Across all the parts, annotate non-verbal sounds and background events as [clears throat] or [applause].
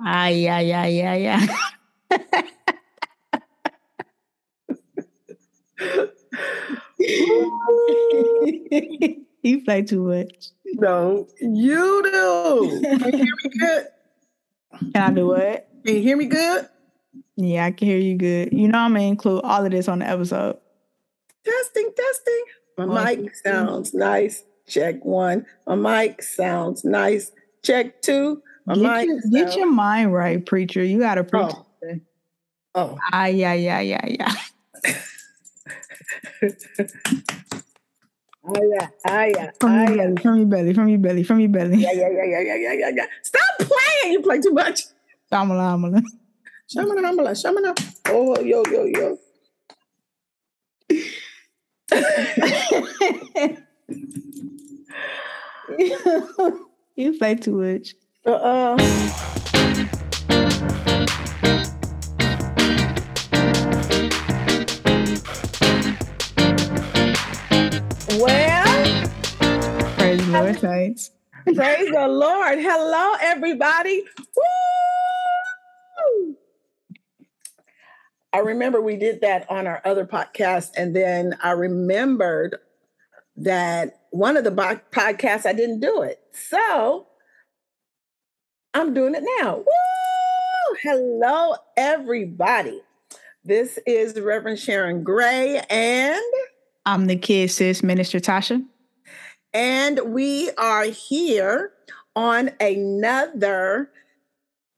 Ay, ay, ay, ay, ay. you play too much. No, you do. Can you hear me good? Can I do what? Can you hear me good? Yeah, I can hear you good. You know I'm gonna include all of this on the episode. Testing, testing. My One, mic two, sounds nice. Check one. My mic sounds nice. Check two. Get, mic your, get your mind right, preacher. You gotta preach. Oh. Oh, Ay, ay, ay, ay, ay. oh yeah, oh [laughs] yeah, From oh your yeah. belly, from your belly, from your belly, from your belly. Yeah, yeah, yeah, yeah, yeah, yeah, yeah, yeah. Stop playing. You play too much. Shamala, amala. Shamana, shamana, shamana. Oh, yo, yo, yo. [laughs] you play too much. Uh-uh. Well, Praise the Lord, saints. praise the Lord. Hello, everybody. Woo! I remember we did that on our other podcast, and then I remembered that one of the bo- podcasts I didn't do it. So I'm doing it now. Woo! Hello, everybody. This is Reverend Sharon Gray, and I'm the kid sis, Minister Tasha. and we are here on another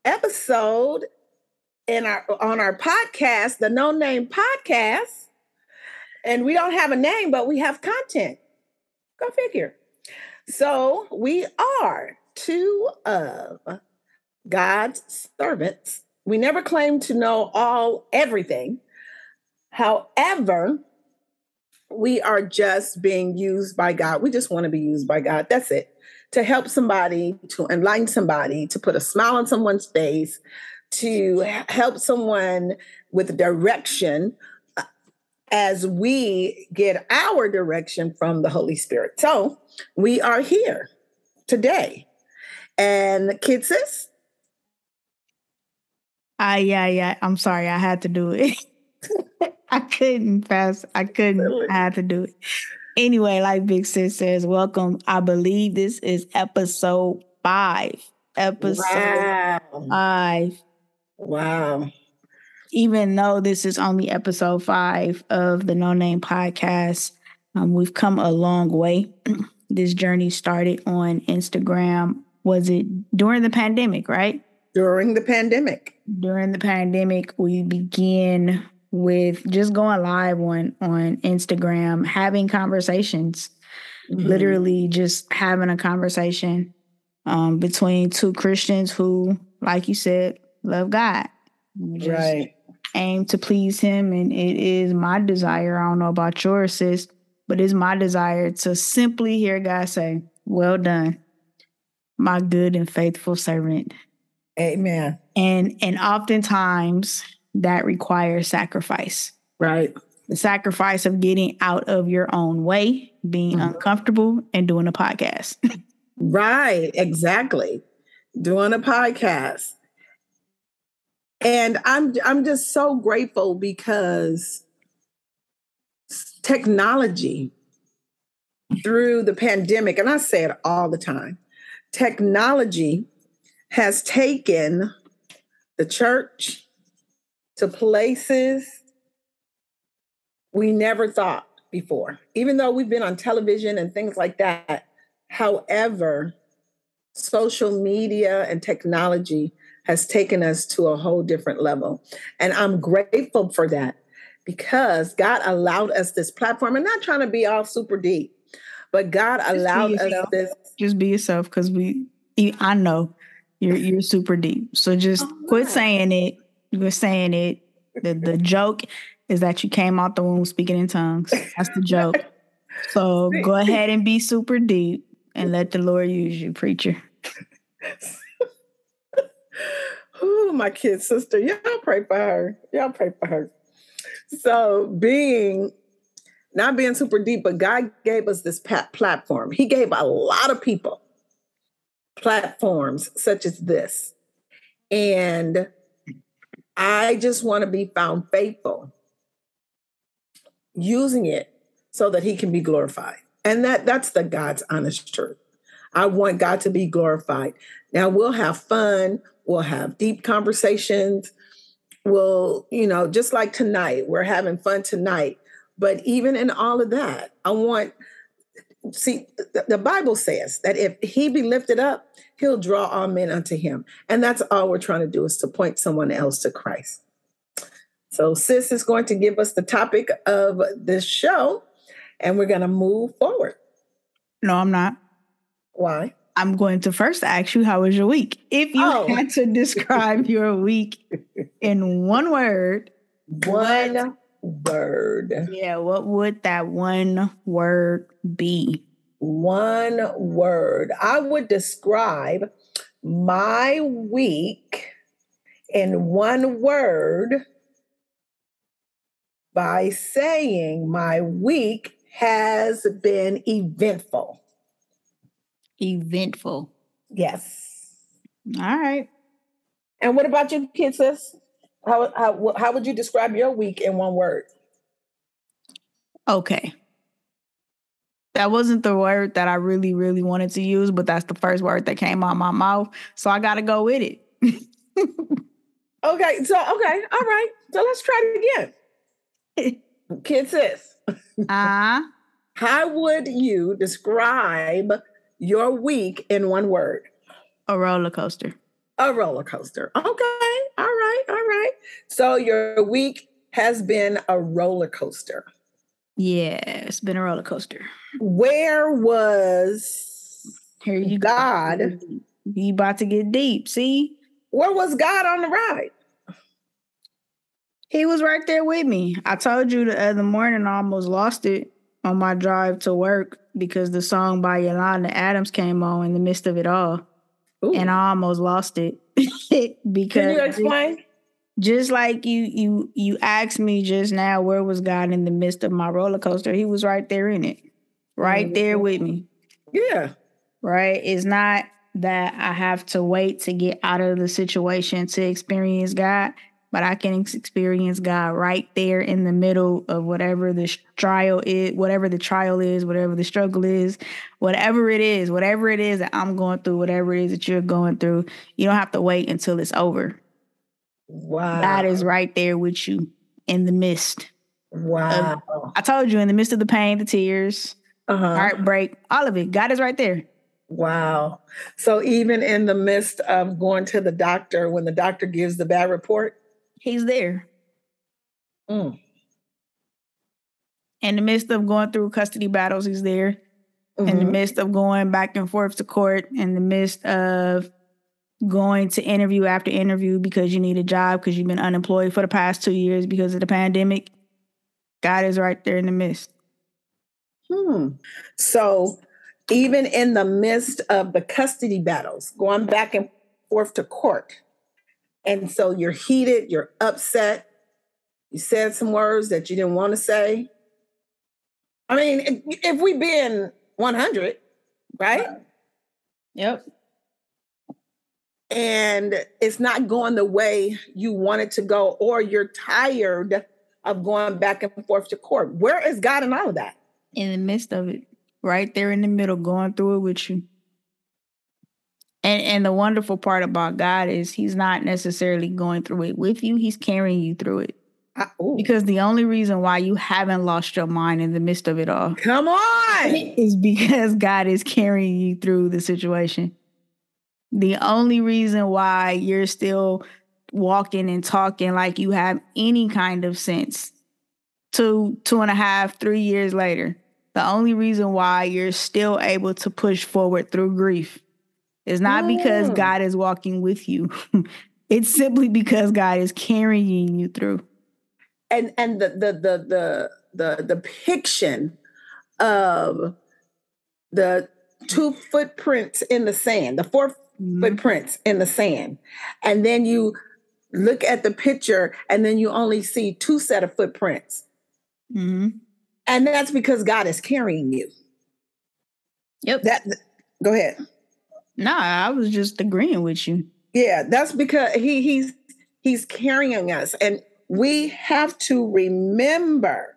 episode in our on our podcast, the No Name Podcast. And we don't have a name, but we have content. Go figure. So we are two of God's servants. We never claim to know all everything. However, we are just being used by God. We just want to be used by God. That's it. To help somebody, to enlighten somebody, to put a smile on someone's face, to help someone with direction uh, as we get our direction from the Holy Spirit. So we are here today. And kids, Ah, yeah, yeah. I'm sorry, I had to do it. [laughs] I couldn't fast. I couldn't. Really? I had to do it. Anyway, like Big Sis says, welcome. I believe this is episode five. Episode wow. five. Wow. Even though this is only episode five of the No Name Podcast, um, we've come a long way. [clears throat] this journey started on Instagram. Was it during the pandemic, right? During the pandemic. during the pandemic we begin with just going live on on Instagram having conversations Mm-hmm. literally just having a conversation um between two Christians who like you said love God just Right. aim to please him and it is my desire I don't know about yours sis but it's my desire to simply hear God say well done my good and faithful servant Amen. and and oftentimes that requires sacrifice Right. the sacrifice of getting out of your own way being Mhm. uncomfortable and doing a podcast [laughs] Right, exactly. Doing a podcast. And I'm I'm just so grateful because technology through the pandemic and I say it all the time. Technology has taken the church to places we never thought before. Even though we've been on television and things like that, However, social media and technology has taken us to a whole different level. And I'm grateful for that because God allowed us this platform. I'm not trying to be all super deep, but God be allowed us this. just be yourself because we i know you're you're super deep so just I'm quit saying it you're saying it the, the joke is that you came out the womb speaking in tongues that's the joke so [laughs] go ahead and be super deep and let the lord use you preacher [laughs] Ooh, my kid sister. Y'all pray for her. Y'all pray for her. So being not being super deep, but God gave us this pat- platform. He gave a lot of people platforms such as this. And I just want to be found faithful, using it so that he can be glorified. And that that's the God's honest truth. I want God to be glorified. Now we'll have fun, we'll have deep conversations. We'll, you know, just like tonight, we're having fun tonight. But even in all of that, I want see the, Bible says that if he be lifted up, he'll draw all men unto him. And that's all we're trying to do is to point someone else to Christ. So sis is going to give us the topic of this show and we're going to move forward. No, I'm not. Why? I'm going to first ask you, how was your week? If you Oh. had to describe [laughs] your week in one word, One word. yeah, what would that one word be? One word. I would describe my week in one word by saying my week has been eventful. Eventful. Yes. All right. And what about you, kids? sis? How, how, how would you describe your week in one word? Okay. That wasn't the word that I really, really wanted to use, but that's the first word that came out of my mouth. So I got to go with it. [laughs] Okay, so okay, all right. So let's try it again. Kid sis, uh, how would you describe your week in one word? a roller coaster. A roller coaster. Okay, all right, all right. So your week has been a roller coaster. Yeah, it's been a roller coaster. Where was Here you go. God? You about to get deep. See? Where was God on the ride? He was right there with me. I told you the other morning I almost lost it on my drive to work because the song by Yolanda Adams came on in the midst of it all. Ooh. And I almost lost it. because [laughs] Can you explain? Just like you you you asked me just now where was God in the midst of my roller coaster, he was right there in it. Right there Mhm. with me. Yeah. right? It's not that I have to wait to get out of the situation to experience God, but I can experience God right there in the middle of whatever the trial is, whatever the trial is, whatever the struggle is, whatever it is, whatever it is that I'm going through, whatever it is that you're going through. You don't have to wait until it's over. Wow. God is right there with you in the midst. wow. I told you, in the midst of the pain, the tears, Uh-huh. heartbreak, all of it, God is right there. Wow. So even in the midst of going to the doctor, when the doctor gives the bad report, He's there. mm, in the midst of going through custody battles, he's there. In the mhm, midst of going back and forth to court, in the midst of going to interview after interview because you need a job because you've been unemployed for the past two years because of the pandemic, God is right there in the midst. hmm. So even in the midst of the custody battles, going back and forth to court, and so you're heated, you're upset, you said some words that you didn't want to say. I mean, if, if we been 100, right? Yep. And it's not going the way you want it to go, or you're tired of going back and forth to court. Where is God in all of that? In the midst of it, right there in the middle, going through it with you. And and the wonderful part about God is he's not necessarily going through it with you, he's carrying you through it. I- Because the only reason why you haven't lost your mind in the midst of it all come on. [laughs] is because God is carrying you through the situation. The only reason why you're still walking and talking like you have any kind of sense two, two and a half, three years later, the only reason why you're still able to push forward through grief is not because Mm. God is walking with you. [laughs] it's simply because God is carrying you through. And and the the the the the depiction of the two footprints in the sand, the four Mhm. footprints in the sand, and then you look at the picture, and then you only see two set of footprints, Mhm. and that's because God is carrying you. Yep. That go ahead. Nah, I was just agreeing with you. Yeah, that's because he he's he's carrying us and we have to remember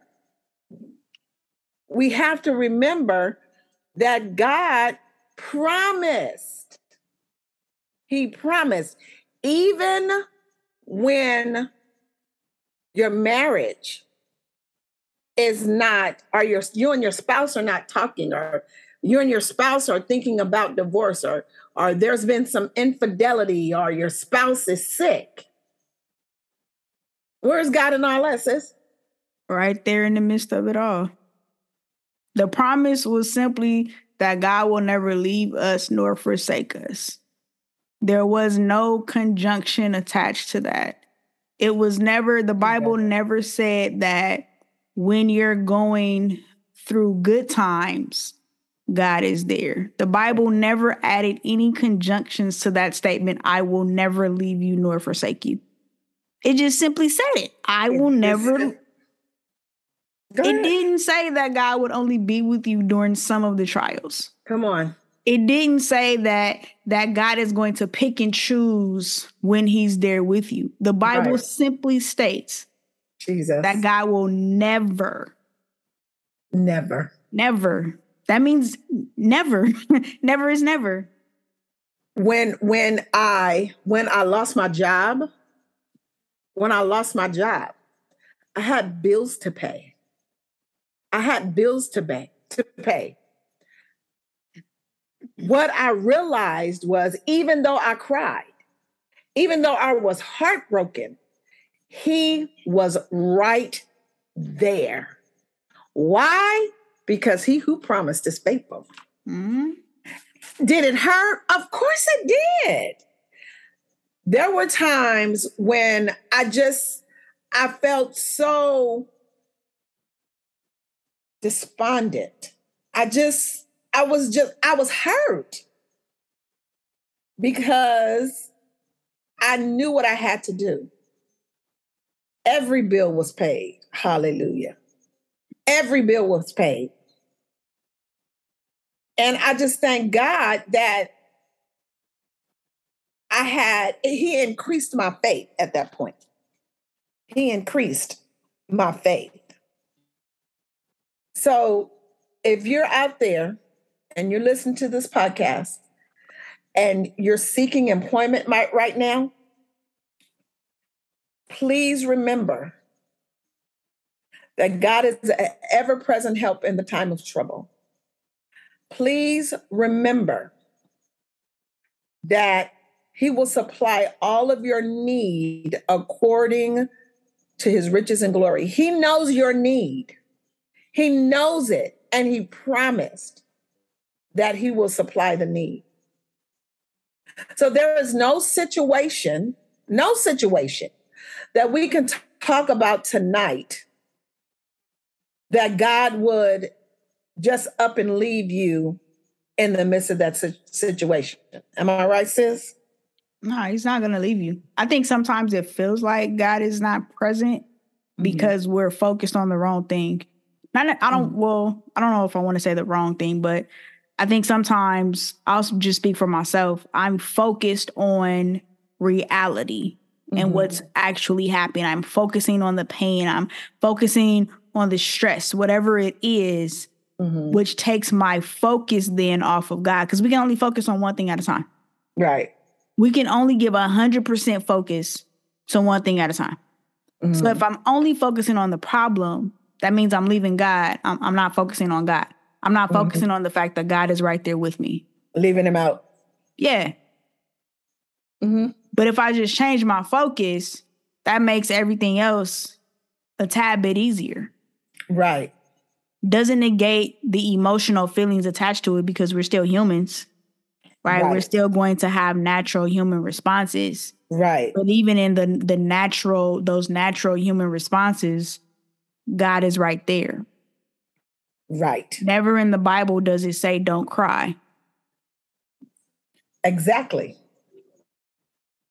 we have to remember that God promised. He promised even when your marriage is not or your you and your spouse are not talking or you and your spouse are thinking about divorce or or there's been some infidelity or your spouse is sick. Where's god in all that sis? Right there in the midst of it all. The promise was simply that god will never leave us nor forsake us there was no conjunction attached to that it was never the bible never said that when you're going through good times God is there. The Bible never added any conjunctions to that statement, I will never leave you nor forsake you. It just simply said it. I will never. It didn't say that God would only be with you during some of the trials. Come on. It didn't say that that God is going to pick and choose when he's there with you. The Bible right. simply states Jesus. that God will never never never that means never. [laughs] never is never. When when I when I lost my job, when I lost my job, I had bills to pay. I had bills to pay to pay. What I realized was even though I cried, even though I was heartbroken, he was right there. Why? because he who promised is faithful. Mm-hmm. Did it hurt? Of course it did. There were times when I just I felt so despondent. I just I was just I was hurt because I knew what I had to do. Every bill was paid. Hallelujah. Every bill was paid. And I just thank God that I had, He increased my faith at that point. He increased my faith. So if you're out there and you're listening to this podcast and you're seeking employment right now, please remember that God is an ever present help in the time of trouble please remember that he will supply all of your need according to his riches and glory. He knows your need. He knows it, and he promised that he will supply the need. So there is no situation, no situation that we can t- talk about tonight that God would just up and leave you in the midst of that situation. Am I right, sis? No, he's not going to leave you. I think sometimes it feels like God is not present mm-hmm. because we're focused on the wrong thing. Not, I don't, mm-hmm. well, I don't know if I want to say the wrong thing, but I think sometimes I'll just speak for myself. I'm focused on reality mm-hmm. and what's actually happening. I'm focusing on the pain. I'm focusing on the stress, whatever it is mm-hmm. which takes my focus then off of God because we can only focus on one thing at a time. Right. We can only give a hundred percent focus to one thing at a time. Mm-hmm. So if I'm only focusing on the problem, that means I'm leaving God. I'm, I'm not focusing on God. I'm not mm-hmm. focusing on the fact that God is right there with me. Leaving him out. Yeah. Mm-hmm. But if I just change my focus, that makes everything else a tad bit easier. Right doesn't negate the emotional feelings attached to it because we're still humans, right? right? We're still going to have natural human responses. Right. But even in the the natural those natural human responses, God is right there. Right. Never in the Bible does it say don't cry. Exactly.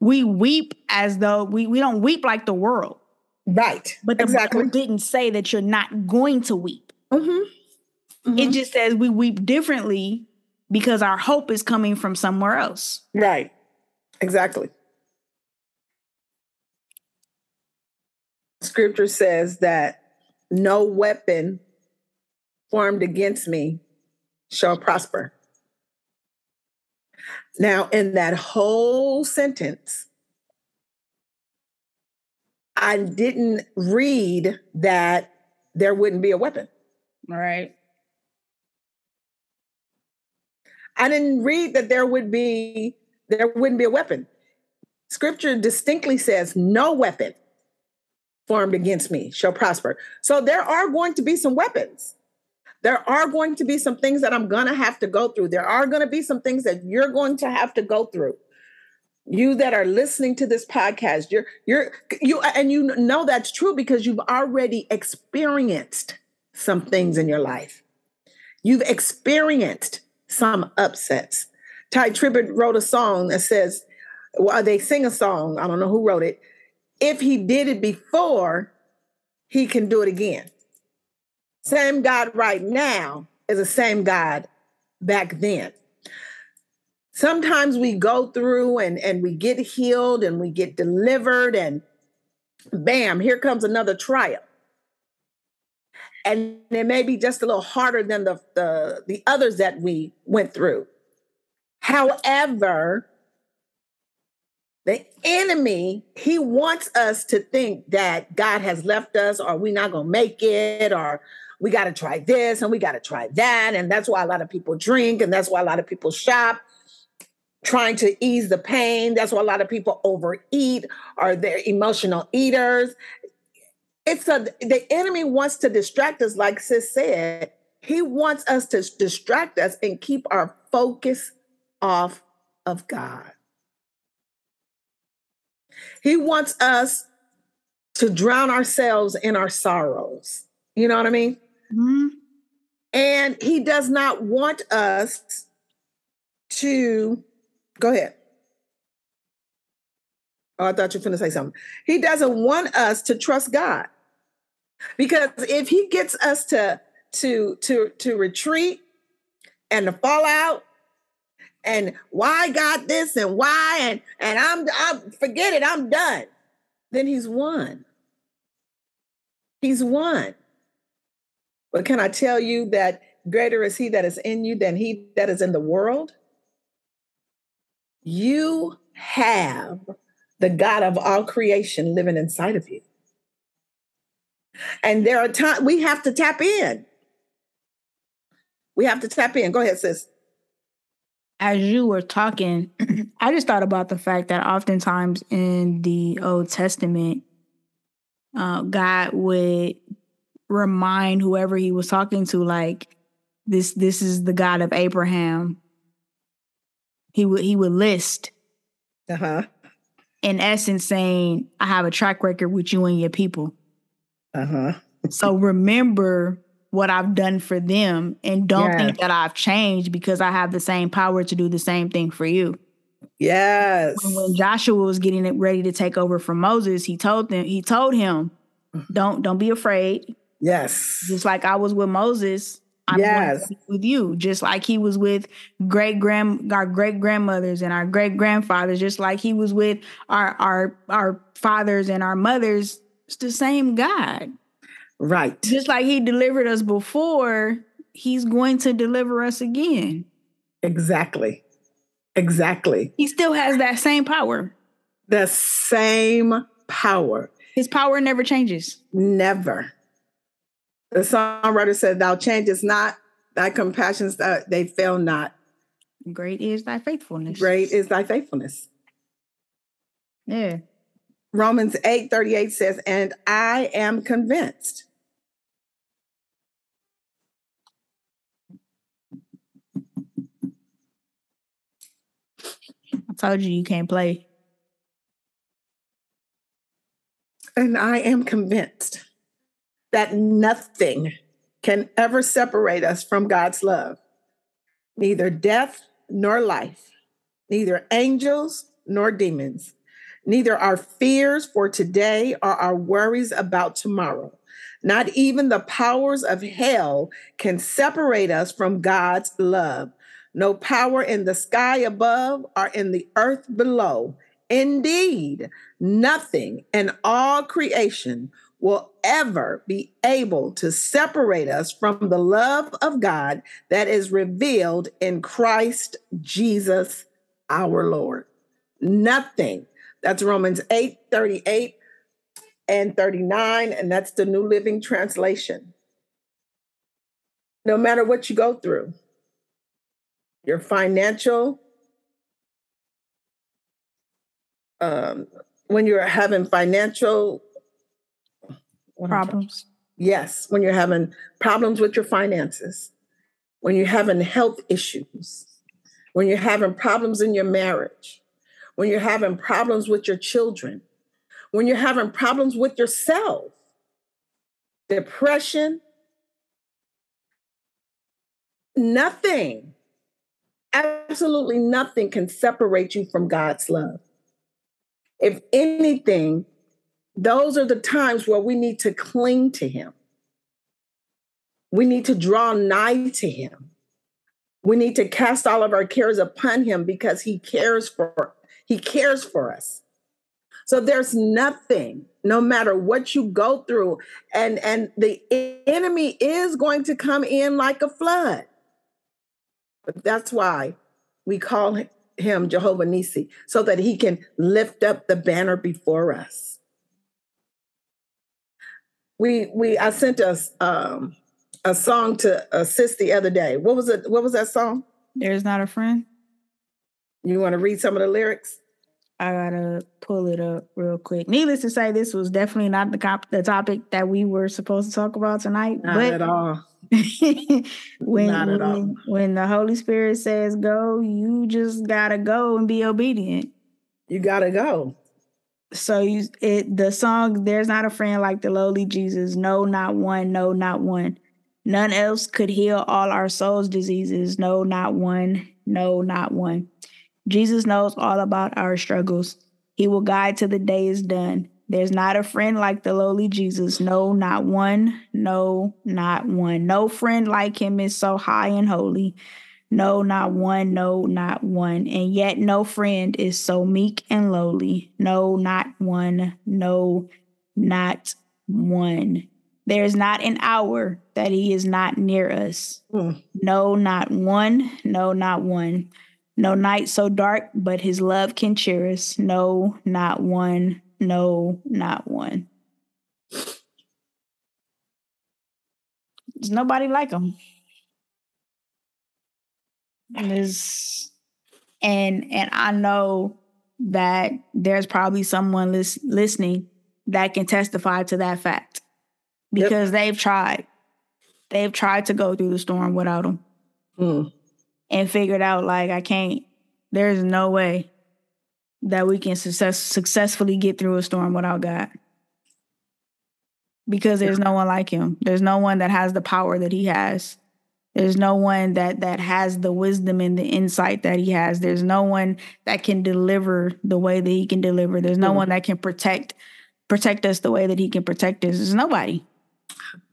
We weep as though we, we don't weep like the world. Right. But the exactly. Bible didn't say that you're not going to weep. Mm-hmm. Mm-hmm. It just says we weep differently because our hope is coming from somewhere else. Right. Exactly. Scripture says that no weapon formed against me shall prosper. Now, in that whole sentence, I didn't read that there wouldn't be a weapon. Right. I didn't read that there would be there wouldn't be a weapon. Scripture distinctly says no weapon formed against me shall prosper. So there are going to be some weapons. There are going to be some things that I'm going to have to go through. There are going to be some things that you're going to have to go through. You that are listening to this podcast, you're you're you and you know that's true because you've already experienced some things in your life. You've experienced some upsets. Tye Tribbett wrote a song that says, well, they sing a song, I don't know who wrote it. If he did it before, he can do it again. Same God right now is the same God back then. Sometimes we go through and, and we get healed and we get delivered, and bam, here comes another trial. And it may be just a little harder than the, the, the others that we went through. However, the enemy, he wants us to think that God has left us or we're not going to make it or we got to try this and we got to try that. And that's why a lot of people drink and that's why a lot of people shop trying to ease the pain. That's why a lot of people overeat or they're emotional eaters. It's a the enemy wants to distract us, like sis said. He wants us to distract us and keep our focus off of God. He wants us to drown ourselves in our sorrows. You know what I mean? Mm-hmm. And he does not want us to go ahead. Oh, I thought you were going to say something. He doesn't want us to trust God. Because if he gets us to to to to retreat and to fall out and why God this and why and and I'm I'm forget it, I'm done. Then he's won. He's won. But can I tell you that greater is he that is in you than he that is in the world? You have the God of all creation living inside of you. And there are times we have to tap in. We have to tap in. Go ahead, sis. As you were talking, [clears throat] I just thought about the fact that oftentimes in the Old Testament, uh, God would remind whoever he was talking to, like, this this is the God of Abraham. He would he would list, uh-huh. in essence, saying, "I have a track record with you and your people." Uh-huh. so remember what I've done for them and don't think that I've changed because I have the same power to do the same thing for you. Yes. When, when Joshua was getting ready to take over from Moses, he told them, he told him, mm-hmm. don't don't be afraid. Yes. Just like I was with Moses, I'm yes. with you. Just like he was with great grand our great grandmothers and our great grandfathers, just like he was with our our our fathers and our mothers it's the same God. Right. Just like he delivered us before, he's going to deliver us again. Exactly. Exactly. He still has that same power. The same power. His power never changes. Never. The songwriter said, Thou changes not, thy compassions, uh, they fail not. Great is thy faithfulness. Great is thy faithfulness. Yeah. Romans 8 38 says, And I am convinced. I told you you can't play. And I am convinced that nothing can ever separate us from God's love, neither death nor life, neither angels nor demons neither our fears for today or our worries about tomorrow. Not even the powers of hell can separate us from God's love. No power in the sky above or in the earth below. Indeed, nothing in all creation will ever be able to separate us from the love of God that is revealed in Christ Jesus our Lord. Nothing. That's Romans 8 38 and 39, and that's the New Living Translation. No matter what you go through, your financial, um, when you're having financial problems. Yes, when you're having problems with your finances, when you're having health issues, when you're having problems in your marriage, when you're having problems with your children, when you're having problems with yourself, depression, nothing, absolutely nothing can separate you from God's love. If anything, those are the times where we need to cling to Him. We need to draw nigh to Him. We need to cast all of our cares upon Him because He cares for He cares for us. So there's nothing, no matter what you go through, and and the enemy is going to come in like a flood. But that's why we call him Jehovah Nissi, so that he can lift up the banner before us. We we I sent us um, a song to assist the other day. What was it? What was that song? There's not a friend. You want to read some of the lyrics? I gotta pull it up real quick. Needless to say, this was definitely not the comp- the topic that we were supposed to talk about tonight. Not but at all. [laughs] when not at when, all. when the Holy Spirit says go, you just gotta go and be obedient. You gotta go. So you it the song "There's Not a Friend Like the Lowly Jesus." No, not one. No, not one. None else could heal all our souls' diseases. No, not one. No, not one. Jesus knows all about our struggles. He will guide till the day is done. There's not a friend like the lowly Jesus. No, not one. No, not one. No friend like him is so high and holy. No, not one. No, not one. And yet no friend is so meek and lowly. No, not one. No, not one. There's not an hour that he is not near us. Mm. No, not one. No, not one. No night so dark, but his love can cheer us. No, not one. No, not one. There's nobody like him. And there's and and I know that there's probably someone lis- listening that can testify to that fact because yep. they've tried. They've tried to go through the storm without him. Mm and figured out like I can't. There's no way that we can success, successfully get through a storm without God. Because there's no one like him. There's no one that has the power that he has. There's no one that that has the wisdom and the insight that he has. There's no one that can deliver the way that he can deliver. There's no mm. one that can protect protect us the way that he can protect us. There's nobody.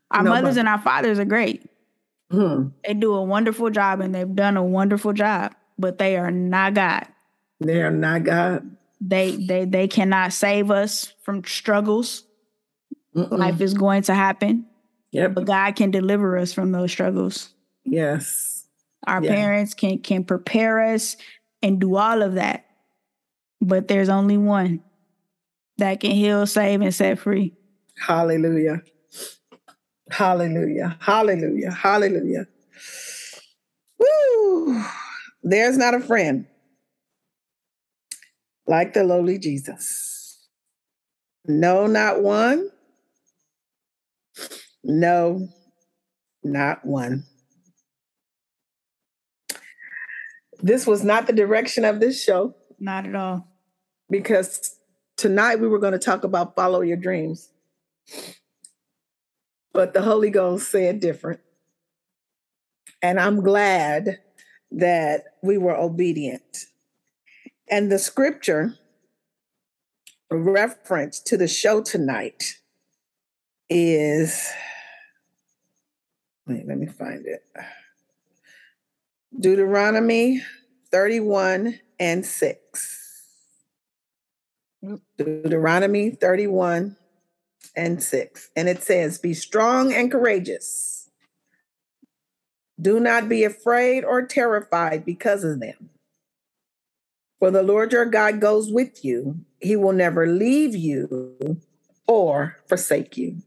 Our nobody. mothers and our fathers are great. Hmm. They do a wonderful job and they've done a wonderful job, but they are not God. They are not God. They they they cannot save us from struggles. Mm-mm. Life is going to happen. Yep. But God can deliver us from those struggles. Yes. Our yeah. parents can can prepare us and do all of that. But there's only one that can heal, save, and set free. Hallelujah. Hallelujah. Hallelujah. Hallelujah. Woo! There's not a friend like the lowly Jesus. No, not one. No, not one. This was not the direction of this show. Not at all. Because tonight we were going to talk about follow your dreams but the Holy Ghost said different. And I'm glad that we were obedient. And the scripture reference to the show tonight is wait, let me find it. Deuteronomy 31 and 6. Deuteronomy 31 and 6. And it says, Be strong and courageous. Do not be afraid or terrified because of them. For the Lord your God goes with you, he will never leave you or forsake you.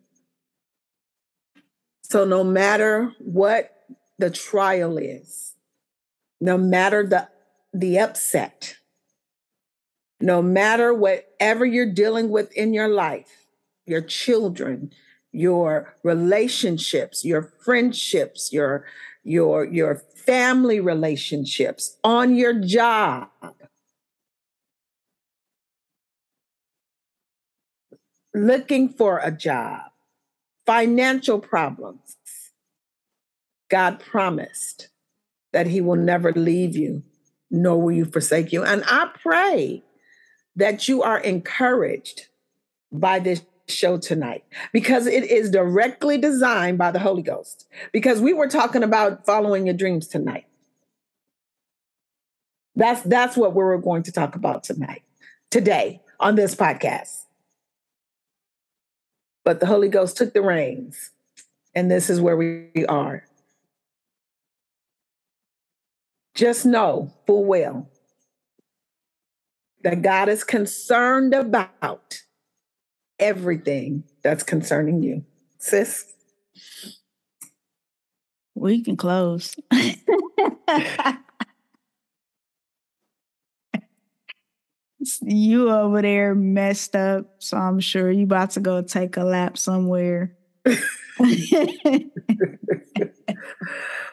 So, no matter what the trial is, no matter the, the upset, no matter whatever you're dealing with in your life, your children, your relationships, your friendships, your your your family relationships, on your job, looking for a job, financial problems. God promised that He will never leave you, nor will you forsake you. And I pray that you are encouraged by this show tonight because it is directly designed by the Holy Ghost. Because we were talking about following your dreams tonight. That's that's what we're going to talk about tonight, today on this podcast. But the Holy Ghost took the reins, and this is where we are. Just know full well that God is concerned about everything that's concerning you. Sis? We can close. [laughs] you over there messed up, so I'm sure you about to go take a lap somewhere. [laughs] [laughs]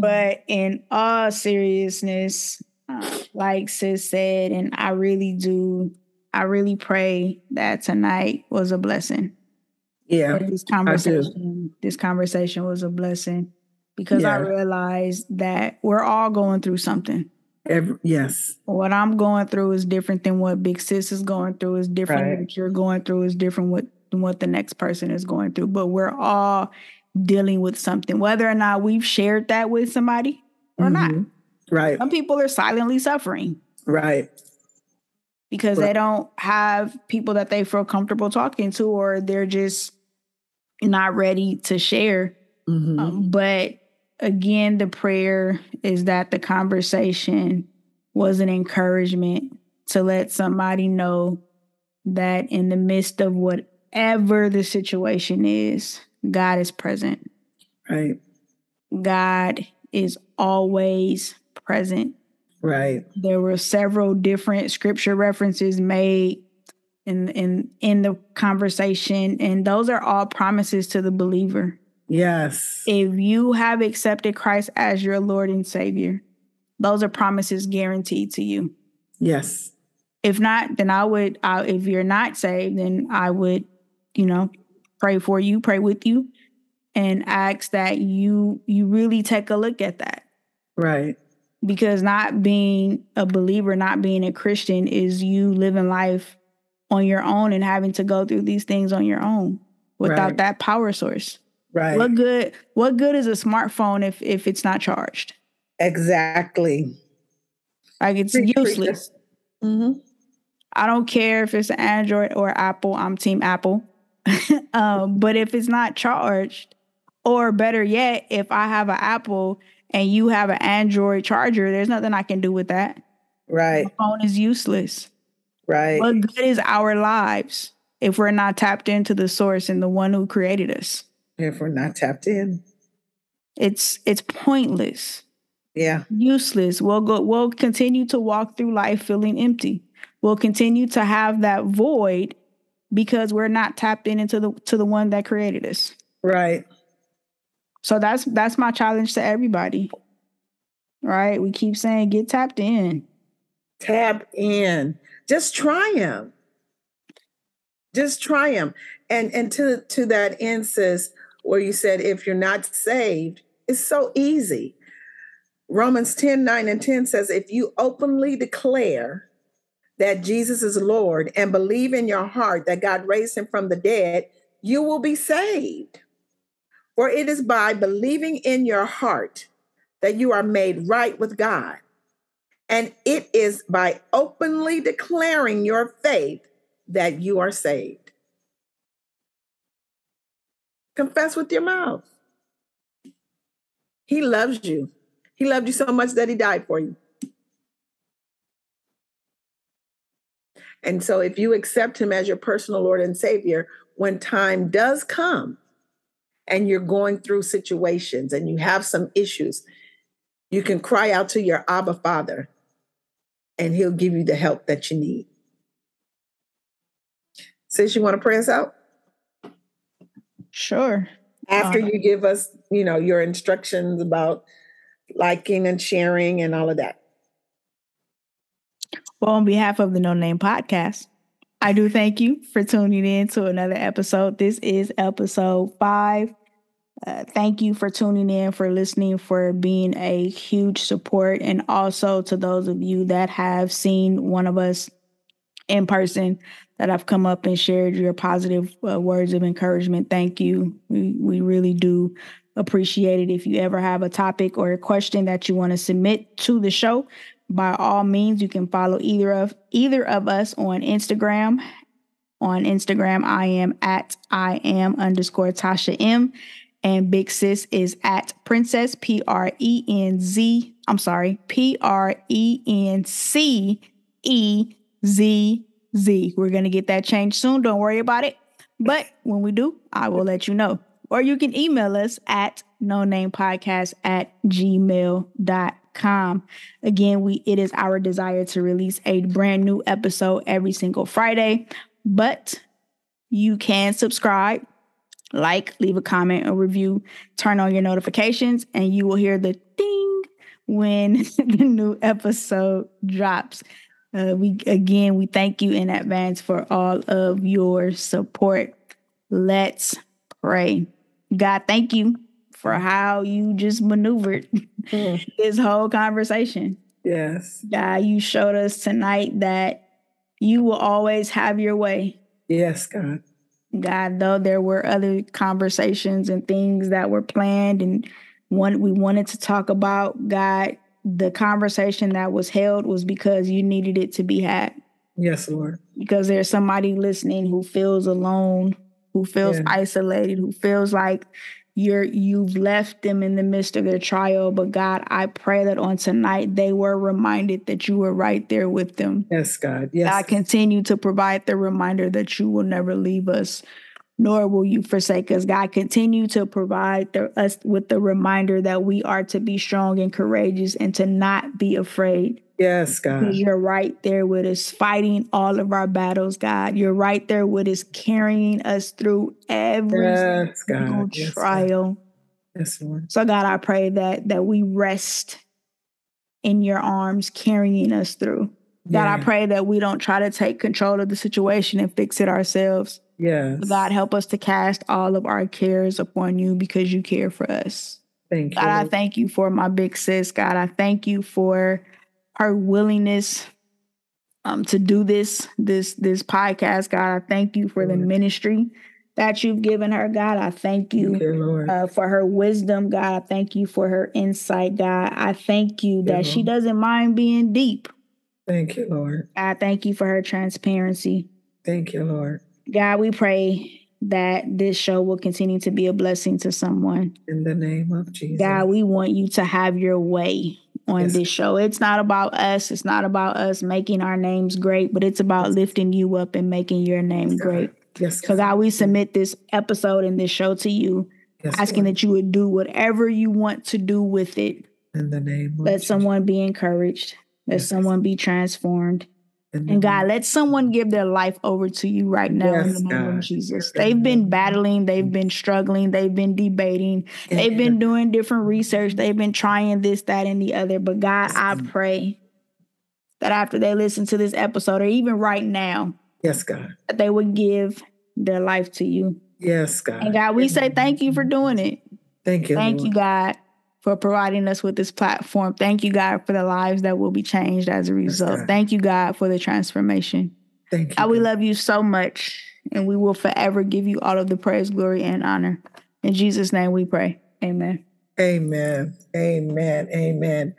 but in all seriousness, uh, like sis said, and I really do, I really pray that tonight was a blessing. Yeah, this conversation, this conversation was a blessing because yeah. I realized that we're all going through something. Every, yes. What I'm going through is different than what Big Sis is going through. Is different. Right. What you're going through is different. What than what the next person is going through. But we're all dealing with something, whether or not we've shared that with somebody or mm-hmm. not. Right. Some people are silently suffering. Right. Because right. they don't have people that they feel comfortable talking to, or they're just not ready to share. Mm-hmm. Um, but again, the prayer is that the conversation was an encouragement to let somebody know that in the midst of whatever the situation is, God is present. Right. God is always present. Right. There were several different scripture references made in in in the conversation and those are all promises to the believer. Yes. If you have accepted Christ as your Lord and Savior, those are promises guaranteed to you. Yes. If not, then I would I, if you're not saved, then I would, you know, pray for you, pray with you and ask that you you really take a look at that. Right. Because not being a believer, not being a Christian is you living life on your own and having to go through these things on your own without right. that power source. Right. What good what good is a smartphone if if it's not charged? Exactly. Like it's useless. Mm-hmm. I don't care if it's Android or Apple. I'm team Apple. [laughs] um, but if it's not charged, or better yet, if I have an Apple and you have an Android charger, there's nothing I can do with that. Right. The phone is useless. Right. What good is our lives if we're not tapped into the source and the one who created us? If we're not tapped in. It's it's pointless. Yeah. Useless. We'll go we'll continue to walk through life feeling empty. We'll continue to have that void because we're not tapped in into the to the one that created us. Right. So that's that's my challenge to everybody. Right? We keep saying get tapped in. Tap in. Just try them. Just try them. And and to to that end, sis, where you said if you're not saved, it's so easy. Romans 10, 9 and 10 says, if you openly declare that Jesus is Lord and believe in your heart that God raised him from the dead, you will be saved. For it is by believing in your heart that you are made right with God. And it is by openly declaring your faith that you are saved. Confess with your mouth. He loves you. He loved you so much that he died for you. And so, if you accept him as your personal Lord and Savior, when time does come and you're going through situations and you have some issues, you can cry out to your Abba Father and he'll give you the help that you need. Sis, you want to pray us out? Sure. After um, you give us, you know, your instructions about liking and sharing and all of that. Well, on behalf of the No Name Podcast, I do thank you for tuning in to another episode. This is episode five. Uh, thank you for tuning in, for listening, for being a huge support, and also to those of you that have seen one of us in person that have come up and shared your positive uh, words of encouragement. Thank you. We, we really do appreciate it. If you ever have a topic or a question that you want to submit to the show, by all means, you can follow either of either of us on Instagram. On Instagram, I am at I am underscore Tasha M. And Big Sis is at Princess P R E N Z. I'm sorry, P R E N C E Z Z. We're gonna get that changed soon. Don't worry about it. But when we do, I will let you know. Or you can email us at no name podcast at gmail.com com. Again, we it is our desire to release a brand new episode every single Friday, but you can subscribe, like, leave a comment, a review, turn on your notifications, and you will hear the ding when [laughs] the new episode drops. Uh, we again, we thank you in advance for all of your support. Let's pray. God, thank you for how you just maneuvered mm. [laughs] this whole conversation. Yes. God, you showed us tonight that you will always have your way. Yes, God. God, though there were other conversations and things that were planned and one we wanted to talk about, God, the conversation that was held was because you needed it to be had. Yes, Lord. Because there's somebody listening who feels alone, who feels yeah. isolated, who feels like you're you've left them in the midst of their trial but god i pray that on tonight they were reminded that you were right there with them. Yes god. Yes. I continue to provide the reminder that you will never leave us nor will you forsake us god continue to provide the, us with the reminder that we are to be strong and courageous and to not be afraid Yes, God. You're right there with us, fighting all of our battles, God. You're right there with us, carrying us through every yes, single yes, trial. God. Yes, Lord. So, God, I pray that that we rest in your arms, carrying us through. God, yeah. I pray that we don't try to take control of the situation and fix it ourselves. Yes. God, help us to cast all of our cares upon you because you care for us. Thank you. God. I thank you for my big sis. God, I thank you for her willingness um, to do this this this podcast. God, I thank you for the ministry that you've given her. God, I thank you, you uh, for her wisdom. God, I thank you for her insight. God, I thank you that she doesn't mind being deep. Thank you, Lord. I thank you for her transparency. Thank you, Lord. God, we pray that this show will continue to be a blessing to someone. In the name of Jesus. God, we want you to have your way on yes. this show. It's not about us. It's not about us making our names great, but it's about lifting you up and making your name yes, great. Yes. So God, we submit this episode and this show to you, asking Lord. that you would do whatever you want to do with it. In the name Let Jesus. someone be encouraged. Let someone be transformed. And God, let someone give their life over to you right now yes, in the name God. of Jesus. They've been battling, they've mm. been struggling, they've been debating, they've been doing different research, they've been trying this, that, and the other. But God, I pray that after they listen to this episode, or even right now, yes, God, that they would give their life to you. Yes, God. And God, we say thank you for doing it. Thank you. Thank Lord. you, God for providing us with this platform. Thank you, God, for the lives that will be changed as a result. Thank you, God, for the transformation. Thank you. God, we love you so much, and we will forever give you all of the praise, glory, and honor. In Jesus' name we pray. Amen. Amen. Amen. Amen.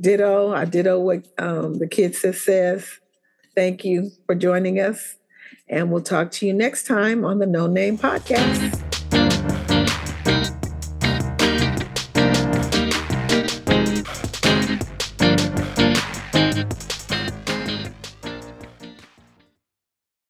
Ditto. I ditto what um, the kid says. Thank you for joining us. And we'll talk to you next time on the No Name Podcast.